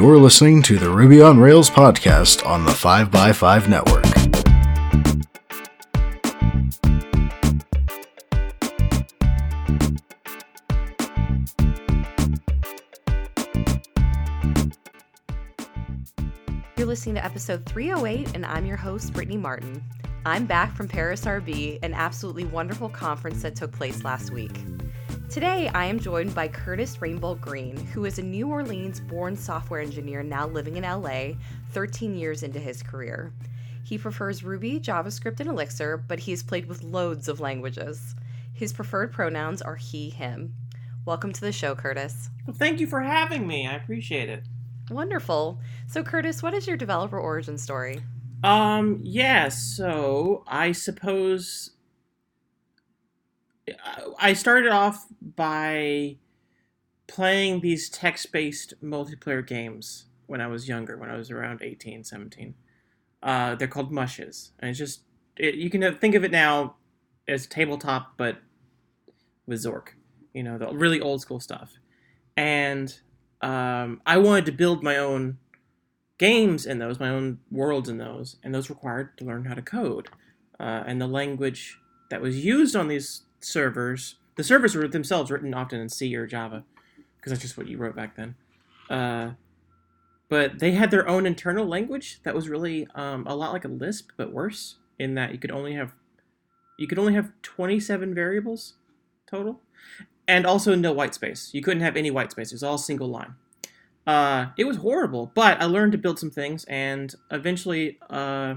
You're listening to the Ruby on Rails podcast on the 5x5 network. You're listening to episode 308, and I'm your host, Brittany Martin. I'm back from Paris RB, an absolutely wonderful conference that took place last week. Today, I am joined by Kurtis Rainbolt-Greene, who is a New Orleans born software engineer now living in LA 13 years into his career. He prefers Ruby, JavaScript, and Elixir, but he has played with loads of languages. His preferred pronouns are he, him. Welcome to the show, Kurtis. Well, thank you for having me. I appreciate it. Wonderful. So, Kurtis, what is your developer origin story? Um, yeah, so I suppose I started off by playing these text based multiplayer games when I was younger, when I was around 18, 17. Uh, they're called Mushes. And it's just, it, you can think of it now as tabletop, but with Zork. You know, the really old school stuff. And um, I wanted to build my own games in those, my own worlds in those, and those required to learn how to code. Uh, and the language that was used on these servers, the servers were themselves written often in C or Java, because that's just what you wrote back then. Uh, but they had their own internal language that was really um, a lot like a Lisp, but worse in that you could only have you could only have 27 variables total, and also no white space. You couldn't have any white space. It was all single line. Uh, it was horrible, but I learned to build some things, and eventually, uh,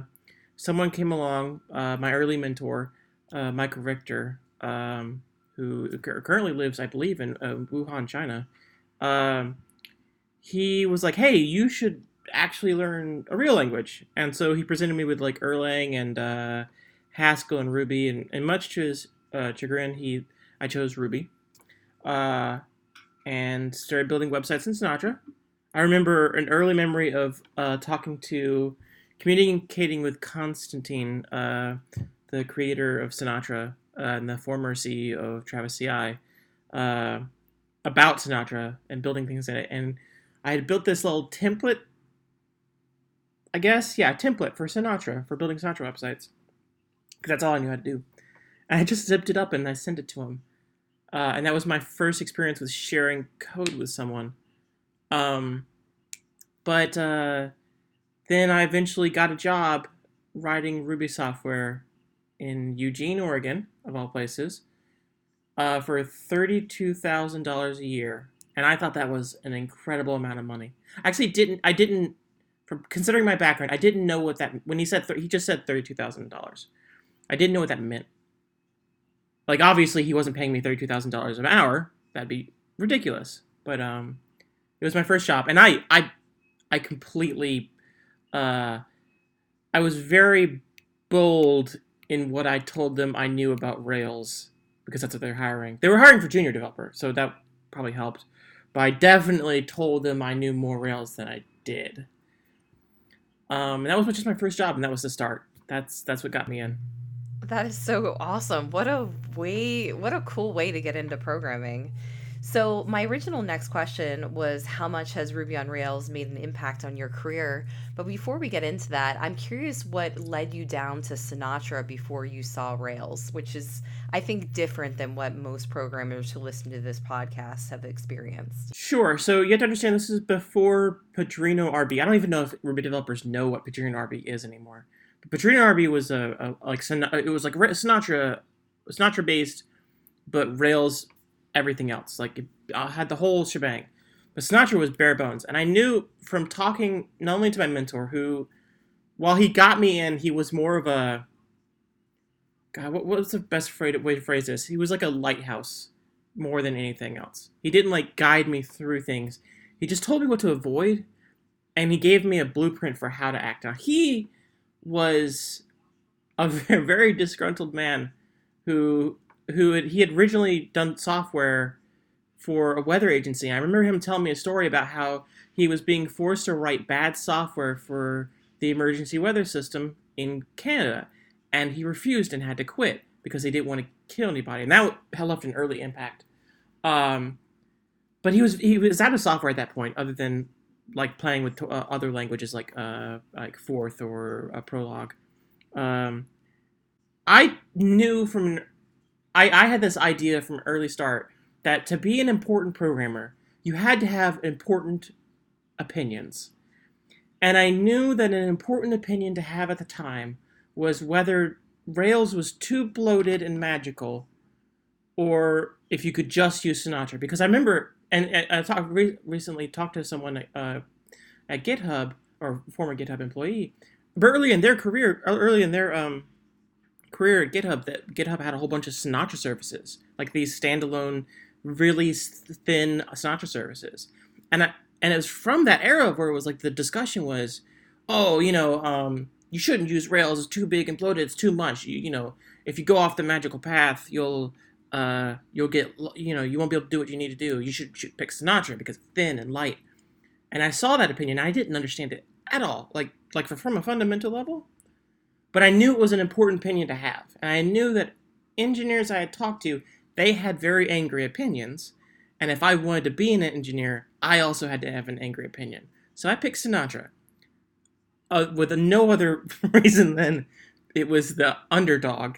someone came along, uh, my early mentor, uh, Michael Richter, um, who currently lives, I believe, in uh, Wuhan, China. Um, he was like, "Hey, you should actually learn a real language," and so he presented me with like Erlang and uh, Haskell and Ruby, and, and much to his chagrin, he I chose Ruby. and started building websites in Sinatra I remember an early memory of uh, talking to, communicating with Konstantin, uh, the creator of Sinatra uh, and the former CEO of Travis CI, uh, about Sinatra and building things in it. And I had built this little template, I guess, yeah, template for Sinatra, for building Sinatra websites. Because that's all I knew how to do. And I just zipped it up and I sent it to him. Uh, and that was my first experience with sharing code with someone. Um, but uh, then I eventually got a job writing Ruby software in Eugene, Oregon, of all places, uh, for thirty-two thousand dollars a year, and I thought that was an incredible amount of money. I actually didn't. I didn't. From considering my background, I didn't know what that when he said he just said thirty-two thousand dollars. I didn't know what that meant. Like obviously he wasn't paying me thirty-two thousand dollars an hour. That'd be ridiculous. But um, it was my first job, and I I I completely uh I was very bold in what I told them I knew about Rails because that's what they're hiring. They were hiring for junior developer, so that probably helped. But I definitely told them I knew more Rails than I did. Um, and that was just my first job, and that was the start. That's that's what got me in. That is so awesome. What a way, what a cool way to get into programming. So, my original next question was how much has Ruby on Rails made an impact on your career? But before we get into that, I'm curious what led you down to Sinatra before you saw Rails, which is, I think, different than what most programmers who listen to this podcast have experienced. Sure. So, you have to understand this is before Padrino RB. I don't even know if Ruby developers know what Padrino RB is anymore. Padrino RB was a, a like it was like Sinatra, Sinatra based, but Rails everything else. Like it, I had the whole shebang. But Sinatra was bare bones, and I knew from talking not only to my mentor, who, while he got me in, he was more of a. God, what, what was the best way to phrase this? He was like a lighthouse more than anything else. He didn't like guide me through things. He just told me what to avoid, and he gave me a blueprint for how to act. Now he was a very disgruntled man who who had, he had originally done software for a weather agency. I remember him telling me a story about how he was being forced to write bad software for the emergency weather system in Canada, and he refused and had to quit because he didn't want to kill anybody, and that left an early impact. Um, but he was he was out of software at that point, other than like playing with uh, other languages like uh, like Forth or uh, Prolog. Um, I knew from I, I had this idea from early start that to be an important programmer, you had to have important opinions. And I knew that an important opinion to have at the time was whether Rails was too bloated and magical, or if you could just use Sinatra. Because I remember, and, and I talked re- recently talked to someone uh, at GitHub or former GitHub employee, but early in their career, early in their um, career at GitHub, that GitHub had a whole bunch of Sinatra services, like these standalone, really thin Sinatra services, and I and it was from that era where it was like the discussion was, oh, you know, um, you shouldn't use Rails. It's too big and bloated. It's too much. You, you know, if you go off the magical path, you'll uh, you'll get you know you won't be able to do what you need to do. You should, should pick Sinatra because it's thin and light. And I saw that opinion. I didn't understand it at all, like like from a fundamental level. But I knew it was an important opinion to have, and I knew that engineers I had talked to they had very angry opinions, and if I wanted to be an engineer, I also had to have an angry opinion. So I picked Sinatra uh, with no other reason than it was the underdog,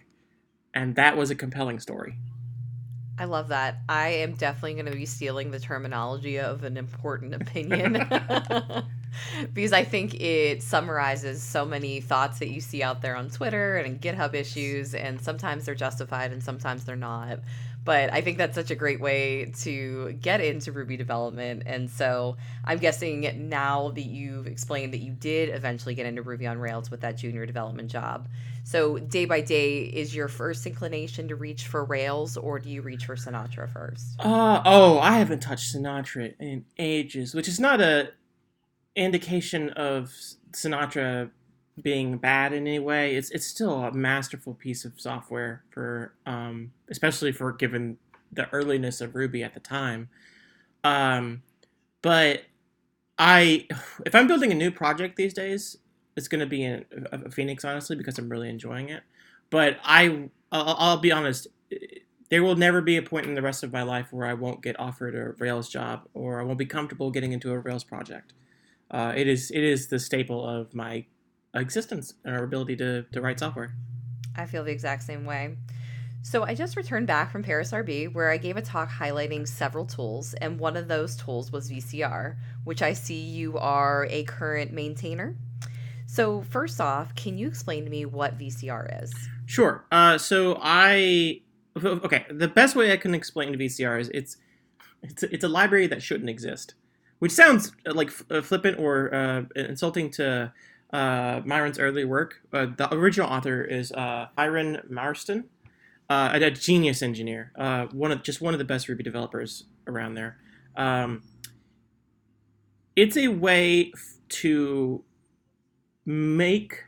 and that was a compelling story. I love that. I am definitely going to be stealing the terminology of an important opinion because I think it summarizes so many thoughts that you see out there on Twitter and GitHub issues, and sometimes they're justified and sometimes they're not but I think that's such a great way to get into Ruby development. And so I'm guessing now that you've explained that you did eventually get into Ruby on Rails with that junior development job. So day by day, is your first inclination to reach for Rails or do you reach for Sinatra first? Uh, oh, I haven't touched Sinatra in ages, which is not a indication of Sinatra being bad in any way. It's it's still a masterful piece of software for um, especially for given the earliness of Ruby at the time. Um, but I if I'm building a new project these days, it's going to be a, a, Phoenix honestly because I'm really enjoying it. But I I'll, I'll be honest, there will never be a point in the rest of my life where I won't get offered a Rails job or I won't be comfortable getting into a Rails project. Uh, it is it is the staple of my existence and our ability to, to write software. I feel the exact same way. So I just returned back from Paris RB where I gave a talk highlighting several tools, and one of those tools was VCR, which I see you are a current maintainer. So first off, can you explain to me what VCR is? Sure. Uh, so I okay. The best way I can explain VCR is it's it's a, it's a library that shouldn't exist, which sounds like uh, flippant or uh, insulting to uh, Myron's early work. Uh, the original author is uh, Myron Marston, uh, a, genius engineer, uh, one of just one of the best Ruby developers around there. Um, it's a way f- to make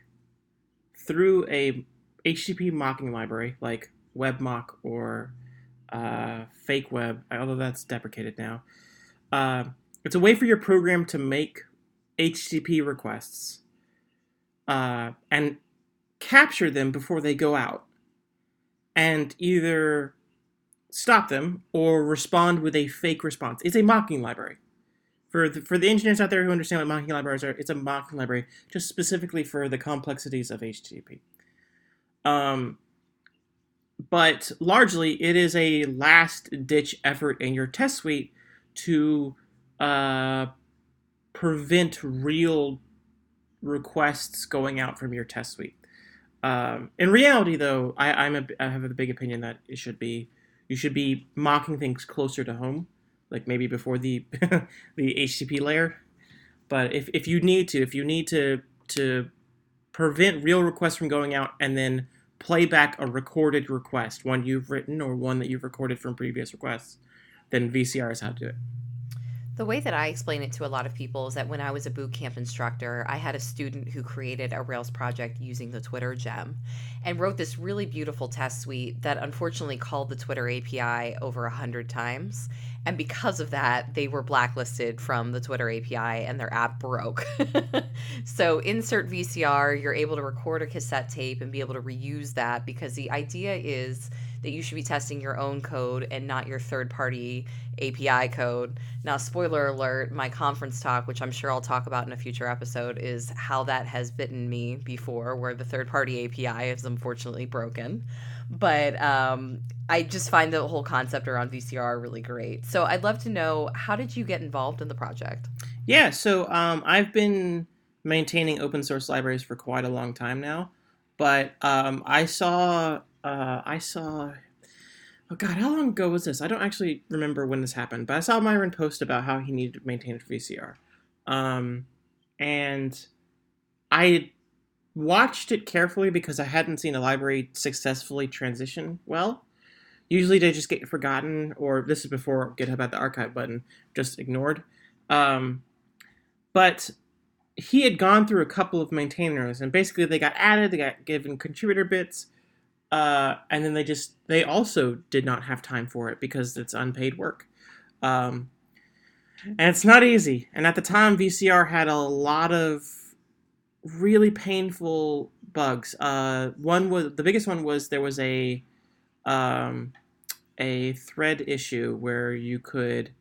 through a HTTP mocking library like WebMock or uh, FakeWeb, although that's deprecated now. Uh, it's a way for your program to make HTTP requests uh, and capture them before they go out and either stop them or respond with a fake response. It's a mocking library. For the, for the engineers out there who understand what mocking libraries are, it's a mocking library just specifically for the complexities of HTTP. Um, but largely, it is a last ditch effort in your test suite to uh, prevent real requests going out from your test suite. Um, in reality, though, I, I'm a, I have a big opinion that it should be you should be mocking things closer to home, like maybe before the the HTTP layer. But if, if you need to, if you need to to prevent real requests from going out and then play back a recorded request, one you've written or one that you've recorded from previous requests, then VCR is how to do it. The way that I explain it to a lot of people is that when I was a boot camp instructor, I had a student who created a Rails project using the Twitter gem and wrote this really beautiful test suite that unfortunately called the Twitter API over a hundred times. And because of that, they were blacklisted from the Twitter API and their app broke. so, insert VCR, you're able to record a cassette tape and be able to reuse that because the idea is that you should be testing your own code and not your third party API code. Now, spoiler alert, my conference talk, which I'm sure I'll talk about in a future episode, is how that has bitten me before, where the third party API is unfortunately broken. But um, I just find the whole concept around VCR really great. So I'd love to know how did you get involved in the project? Yeah, so um, I've been maintaining open source libraries for quite a long time now, but um, I saw uh, I saw oh god, how long ago was this? I don't actually remember when this happened, but I saw Myron post about how he needed to maintain a VCR, um, and I watched it carefully because I hadn't seen a library successfully transition well. Usually they just get forgotten, or this is before GitHub had the archive button, just ignored. Um, but he had gone through a couple of maintainers, and basically they got added, they got given contributor bits, uh, and then they just they also did not have time for it because it's unpaid work. Um, and it's not easy. And at the time, VCR had a lot of really painful bugs. Uh, one was the biggest one was there was a um, a thread issue where you could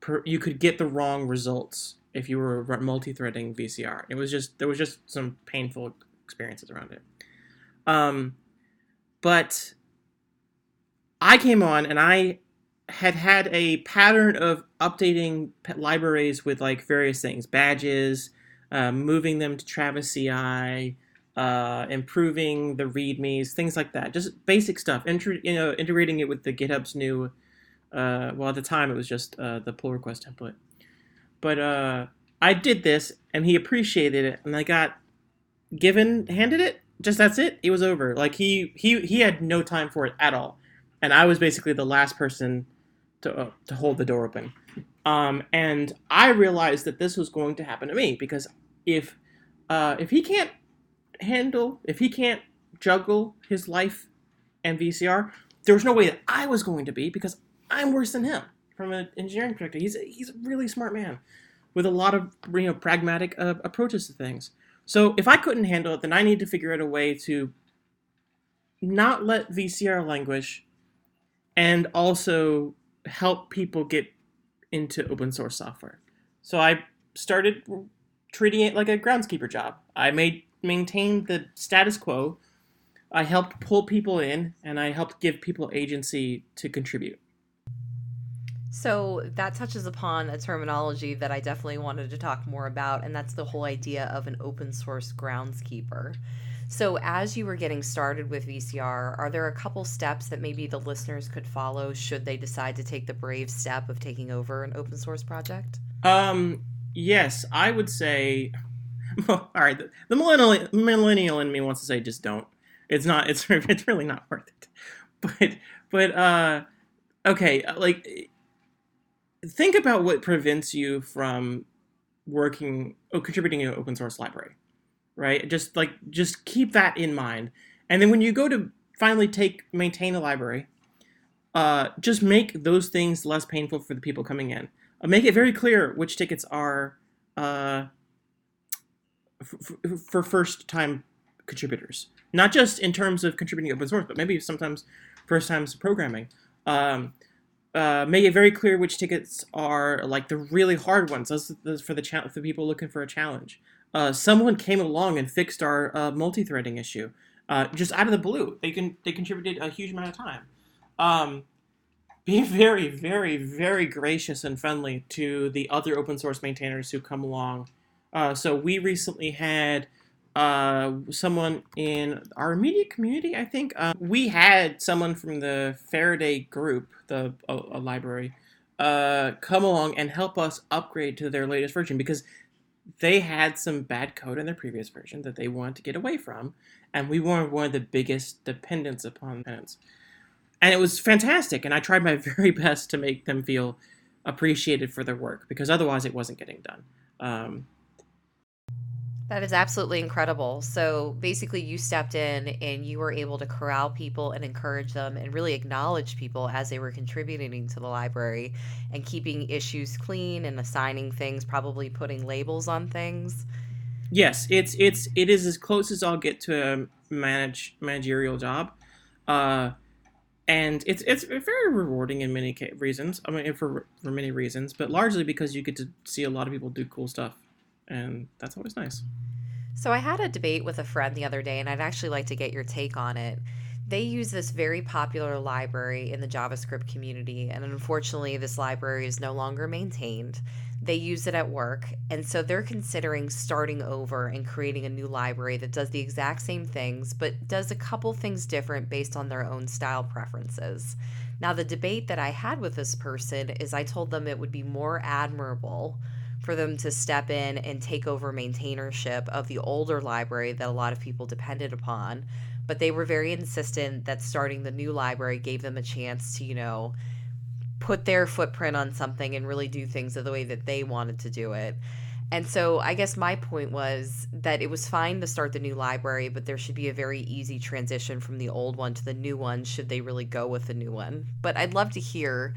per, you could get the wrong results if you were multi-threading VCR. It was just there was just some painful experiences around it. Um, but I came on and I had had a pattern of updating libraries with like various things, badges, uh, moving them to Travis CI, uh, improving the readmes, things like that. Just basic stuff. Intri- you know, integrating it with the GitHub's new. Uh, well, at the time it was just uh, the pull request template, but uh, I did this and he appreciated it, and I got given handed it. Just that's it. It was over. Like he he he had no time for it at all, and I was basically the last person to uh, to hold the door open. Um, and I realized that this was going to happen to me because if uh, if he can't handle, if he can't juggle his life and VCR, there was no way that I was going to be because I'm worse than him from an engineering perspective. He's a, he's a really smart man with a lot of you know pragmatic uh, approaches to things. So if I couldn't handle it, then I need to figure out a way to not let VCR languish and also help people get into open source software. So I started treating it like a groundskeeper job. I made maintained the status quo. I helped pull people in and I helped give people agency to contribute. So that touches upon a terminology that I definitely wanted to talk more about, and that's the whole idea of an open source groundskeeper. So, as you were getting started with VCR, are there a couple steps that maybe the listeners could follow should they decide to take the brave step of taking over an open source project? Um, yes, I would say. All right, the, the millennial millennial in me wants to say just don't. It's not. It's it's really not worth it. But but uh, okay, uh, like think about what prevents you from working oh, contributing to an open source library, right? Just like just keep that in mind, and then when you go to finally take maintain a library, uh, just make those things less painful for the people coming in. Uh, make it very clear which tickets are uh, f- f- for first time contributors, not just in terms of contributing open source, but maybe sometimes first times programming. Um, uh, make it very clear which tickets are like the really hard ones. Those, those for the cha- for people looking for a challenge. Uh, someone came along and fixed our uh, multi-threading issue, uh, just out of the blue. They can they contributed a huge amount of time. Um, be very, very, very gracious and friendly to the other open source maintainers who come along. Uh, so we recently had uh, someone in our immediate community. I think uh, we had someone from the Faraday group, the a, a library, uh, come along and help us upgrade to their latest version because they had some bad code in their previous version that they wanted to get away from, and we were one of the biggest dependents upon tenants and it was fantastic. And I tried my very best to make them feel appreciated for their work because otherwise it wasn't getting done. Um, that is absolutely incredible. So basically, you stepped in and you were able to corral people and encourage them and really acknowledge people as they were contributing to the library and keeping issues clean and assigning things, probably putting labels on things. Yes, it's it's it is as close as I'll get to a manage managerial job. Uh, and it's it's very rewarding in many reasons. I mean, for for many reasons, but largely because you get to see a lot of people do cool stuff, and that's always nice. So I had a debate with a friend the other day, and I'd actually like to get your take on it. They use this very popular library in the JavaScript community, and unfortunately, this library is no longer maintained. They use it at work, and so they're considering starting over and creating a new library that does the exact same things, but does a couple things different based on their own style preferences. Now, the debate that I had with this person is I told them it would be more admirable for them to step in and take over maintainership of the older library that a lot of people depended upon. But they were very insistent that starting the new library gave them a chance to, you know, put their footprint on something and really do things the way that they wanted to do it. And so I guess my point was that it was fine to start the new library, but there should be a very easy transition from the old one to the new one should they really go with the new one. But I'd love to hear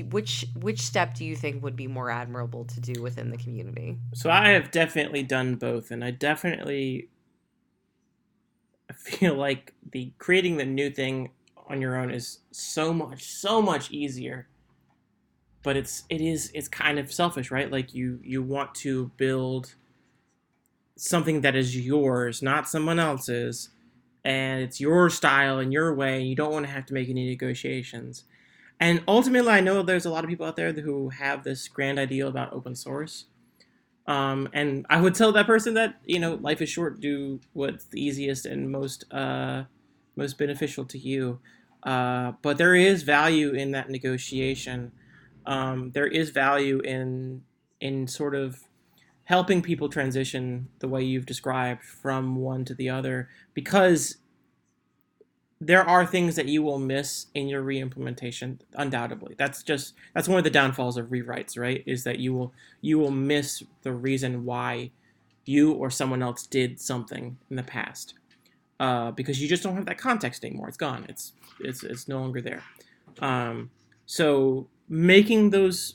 you, which which step do you think would be more admirable to do within the community? So I have definitely done both, and I definitely feel like the creating the new thing on your own is so much so much easier but it's it is it's kind of selfish right like you you want to build something that is yours not someone else's and it's your style and your way and you don't want to have to make any negotiations and ultimately i know there's a lot of people out there who have this grand ideal about open source. Um, and i would tell that person that you know life is short. Do what's the easiest and most uh, most beneficial to you. Uh, but there is value in that negotiation. Um, there is value in in sort of helping people transition the way you've described from one to the other because there are things that you will miss in your reimplementation undoubtedly. That's just that's one of the downfalls of rewrites right? Is that you will you will miss the reason why you or someone else did something in the past uh, because you just don't have that context anymore. It's gone. It's it's, it's no longer there. Um, so making those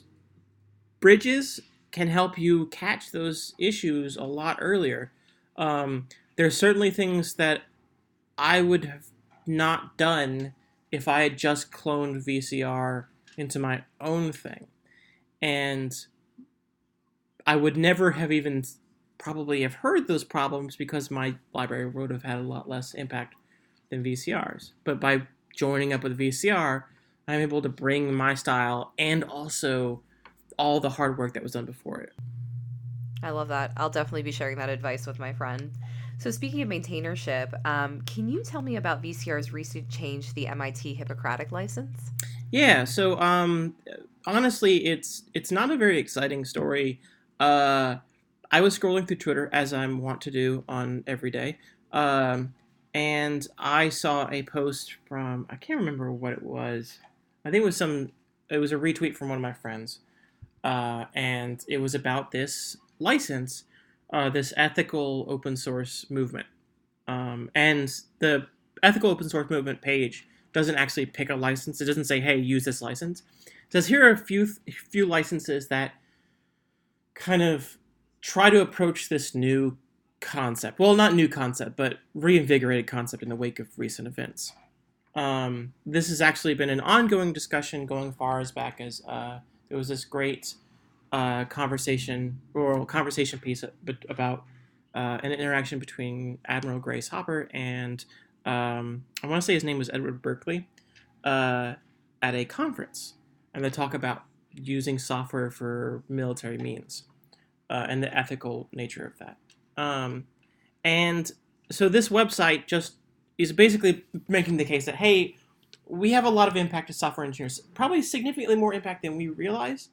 bridges can help you catch those issues a lot earlier. Um, there's certainly things that I would have not done if I had just cloned VCR into my own thing. And I would never have even probably have heard those problems because my library would have had a lot less impact than VCRs. But by joining up with VCR, I'm able to bring my style and also all the hard work that was done before it. I love that. I'll definitely be sharing that advice with my friend. So, speaking of maintainership, um, can you tell me about VCR's recent change to the MIT Hippocratic license? Yeah. So, um, honestly, it's it's not a very exciting story. Uh, I was scrolling through Twitter as I'm wont to do on every day, um, and I saw a post from I can't remember what it was. I think it was some. It was a retweet from one of my friends, uh, and it was about this license, uh, this ethical open source movement, um, and the ethical open source movement page doesn't actually pick a license. It doesn't say, "Hey, use this license." It says here are a few few licenses that kind of try to approach this new concept. Well, not new concept, but reinvigorated concept in the wake of recent events. Um, this has actually been an ongoing discussion going far as back as uh, there was this great uh, conversation or conversation piece about uh, an interaction between Admiral Grace Hopper and um, I want to say his name was Edward Berkeley uh, at a conference, and they talk about using software for military means uh, and the ethical nature of that. Um, and so this website just is basically making the case that hey, we have a lot of impact as software engineers, probably significantly more impact than we realize,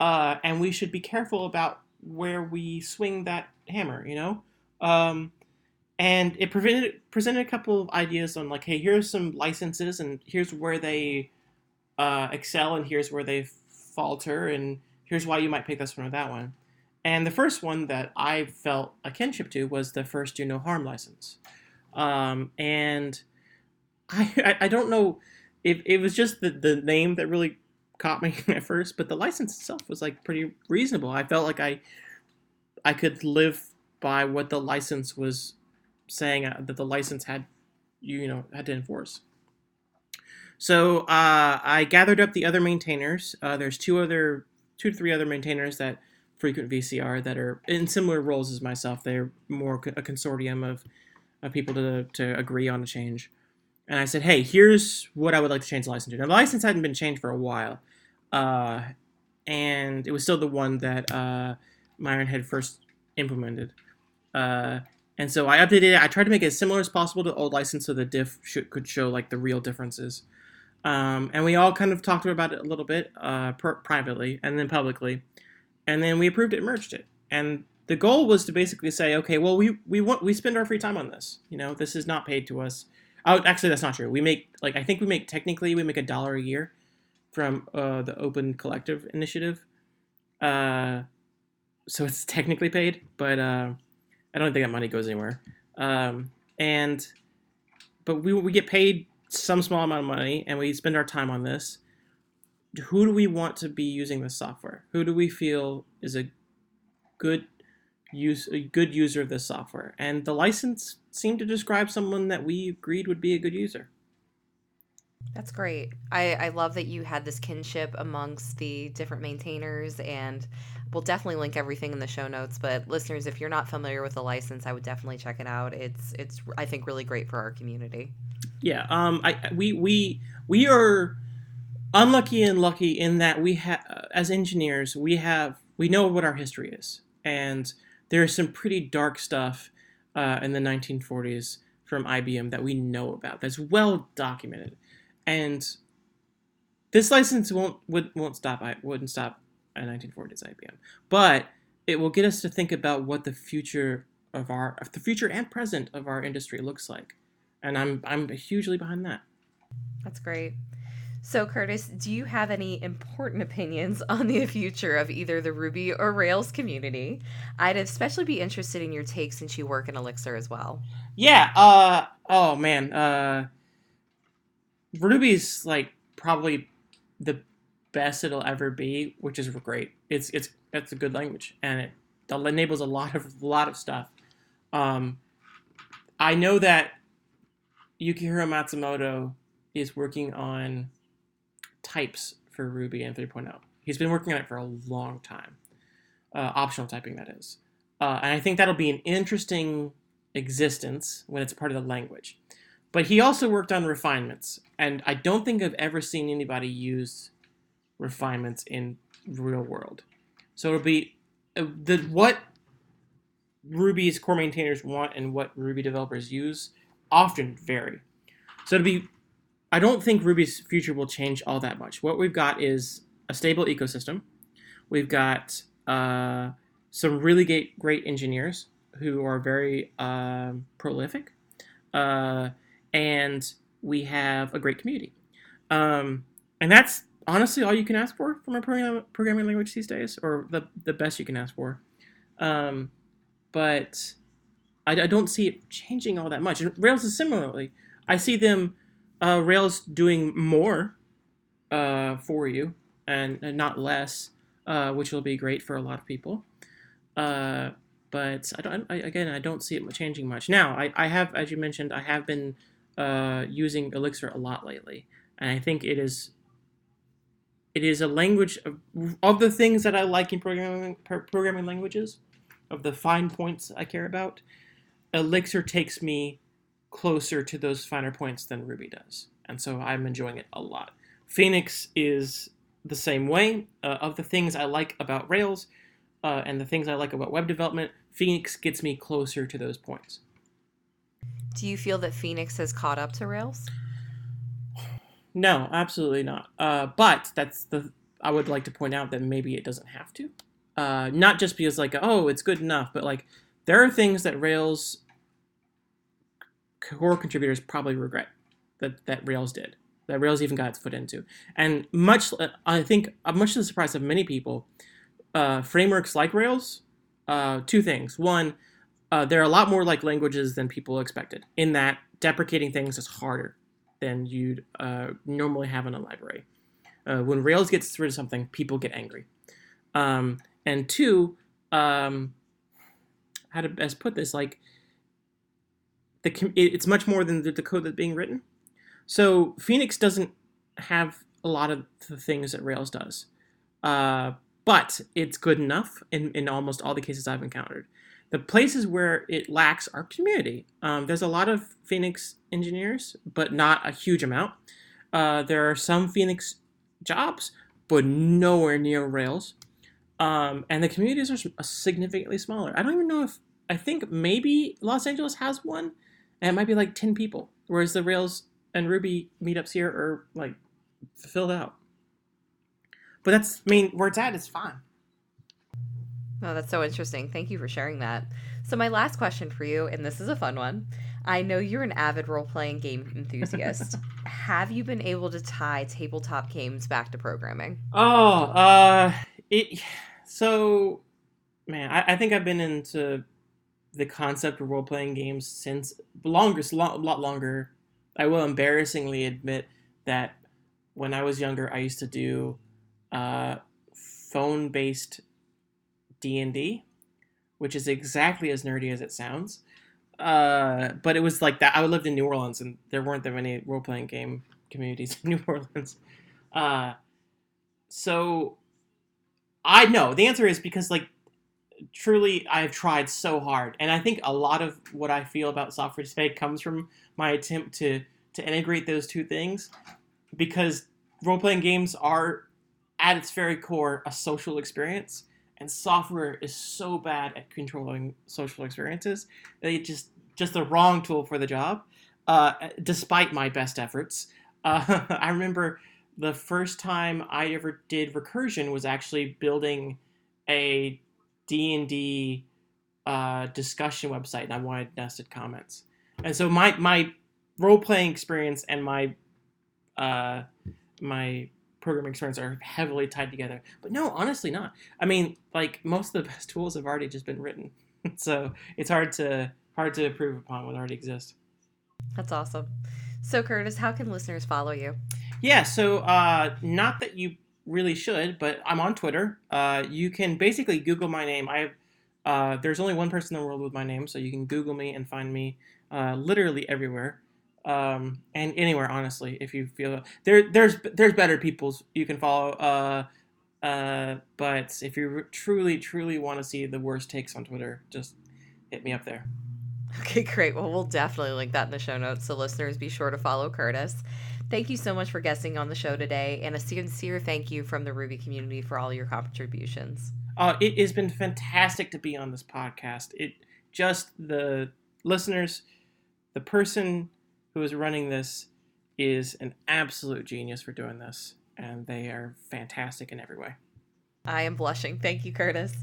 uh, and we should be careful about where we swing that hammer. You know, um, and it prevented, presented a couple of ideas on like, hey, here's some licenses, and here's where they uh, excel, and here's where they falter, and here's why you might pick this one or that one. And the first one that I felt a kinship to was the first do no harm license. Um, and I, I, don't know if it was just the, the name that really caught me at first, but the license itself was like pretty reasonable. I felt like I I could live by what the license was saying uh, that the license had you know had to enforce. So uh, I gathered up the other maintainers. Uh, there's two other, two to three other maintainers that frequent VCR that are in similar roles as myself. They're more a consortium of, of people to to agree on a change. And I said, hey, here's what I would like to change the license to. Now the license hadn't been changed for a while, uh, and it was still the one that uh, Myron had first implemented. Uh, and so I updated it. I tried to make it as similar as possible to old license so the diff could show like the real differences. Um, and we all kind of talked about it a little bit uh, pr- privately and then publicly, and then we approved it, merged it, and the goal was to basically say, okay, well, we we want we spend our free time on this. You know, this is not paid to us. Oh, actually, that's not true. We make like I think we make technically we make a dollar a year from uh, the Open Collective initiative. Uh, so it's technically paid, but uh, I don't think that money goes anywhere. Um, and but we we get paid some small amount of money, and we spend our time on this. Who do we want to be using this software? Who do we feel is a good use a good user of this software? And the license seemed to describe someone that we agreed would be a good user. That's great. I, I love that you had this kinship amongst the different maintainers, and we'll definitely link everything in the show notes. But listeners, if you're not familiar with the license, I would definitely check it out. It's it's I think really great for our community. Yeah. Um. I we we we are unlucky and lucky in that we have as engineers we have we know what our history is, and there's some pretty dark stuff uh, in the 1940s from IBM that we know about that's well documented and this license won't would, won't stop I wouldn't stop a 1940s IBM, but it will get us to think about what the future of our the future and present of our industry looks like, and I'm I'm hugely behind that. That's great. So, Kurtis, do you have any important opinions on the future of either the Ruby or Rails community? I'd especially be interested in your take since you work in Elixir as well. Yeah. Uh. Oh man. Uh. Ruby's like probably the best it'll ever be, which is great. It's it's it's a good language and it enables a lot of a lot of stuff. Um, I know that Yukihiro Matsumoto is working on types for Ruby and 3.0. He's been working on it for a long time. Uh, optional typing, that is. Uh, and I think that'll be an interesting existence when it's part of the language. But he also worked on refinements, and I don't think I've ever seen anybody use refinements in real world. So it'll be uh, the what Ruby's core maintainers want and what Ruby developers use often vary. So it'll be I don't think Ruby's future will change all that much. What we've got is a stable ecosystem. We've got uh, some really great, great engineers who are very uh, prolific. Uh, and we have a great community. Um, and that's honestly all you can ask for from a program, programming language these days, or the, the best you can ask for. Um, but I, I, don't see it changing all that much. And Rails is similarly. I see them, uh, Rails doing more uh, for you and, and not less, uh, which will be great for a lot of people. Uh, but I don't. I, again, I don't see it changing much. Now, I, I have, as you mentioned, I have been uh, using Elixir a lot lately, and I think it is it is a language of, of the things that I like in programming programming languages, of the fine points I care about. Elixir takes me closer to those finer points than Ruby does, and so I'm enjoying it a lot. Phoenix is the same way. Uh, of the things I like about Rails uh, and the things I like about web development, Phoenix gets me closer to those points. Do you feel that Phoenix has caught up to Rails? No, absolutely not. Uh, but that's the I would like to point out that maybe it doesn't have to. Uh, not just because like oh it's good enough, but like there are things that Rails core contributors probably regret that that Rails did that Rails even got its foot into, and much I think uh, much to the surprise of many people, uh, frameworks like Rails, uh, two things. One, uh, they're a lot more like languages than people expected, in that deprecating things is harder than you'd uh, normally have in a library. Uh, when Rails gets rid of something, people get angry. Um, and two, um, how to best put this, like, the it's much more than the, the code that's being written. So Phoenix doesn't have a lot of the things that Rails does, uh, but it's good enough in, in almost all the cases I've encountered. The places where it lacks are community. Um, there's a lot of Phoenix engineers, but not a huge amount. Uh, there are some Phoenix jobs, but nowhere near Rails. Um, and the communities are significantly smaller. I don't even know if I think maybe Los Angeles has one, and it might be like ten people, whereas the Rails and Ruby meetups here are like filled out. But that's I mean where it's at is fine. Oh, that's so interesting. Thank you for sharing that. So, my last question for you, and this is a fun one. I know you're an avid role playing game enthusiast. Have you been able to tie tabletop games back to programming? Oh, uh, it. So, man, I, I think I've been into the concept of role playing games since longer, a lot, lot longer. I will embarrassingly admit that when I was younger, I used to do uh, phone based D and D, which is exactly as nerdy as it sounds. Uh, but it was like that. I lived in New Orleans, and there weren't that many role playing game communities in New Orleans. Uh, so I know the answer is because like truly I've tried so hard, and I think a lot of what I feel about software today comes from my attempt to to integrate those two things, because role playing games are at its very core a social experience and software is so bad at controlling social experiences that it just just the wrong tool for the job uh, despite my best efforts. Uh, i remember the first time i ever did recursion was actually building a d&d uh, discussion website and i wanted nested comments. And so my my role-playing experience and my uh, my programming experience are heavily tied together. But no, honestly, not. I mean, like most of the best tools have already just been written, so it's hard to hard to improve upon what already exists. That's awesome. So, Kurtis, how can listeners follow you? Yeah, so uh, not that you really should, but I'm on Twitter. Uh, you can basically Google my name. I uh, there's only one person in the world with my name, so you can Google me and find me uh, literally everywhere um, and anywhere honestly if you feel there there's there's better people's you can follow uh, uh, but if you truly truly want to see the worst takes on twitter just hit me up there. Okay great. Well we'll definitely link that in the show notes so listeners be sure to follow kurtis. Thank you so much for guesting on the show today and a sincere thank you from the ruby community for all your contributions. Uh, it has been fantastic to be on this podcast. It just the listeners the person who is running this is an absolute genius for doing this, and they are fantastic in every way. I am blushing. Thank you, Kurtis.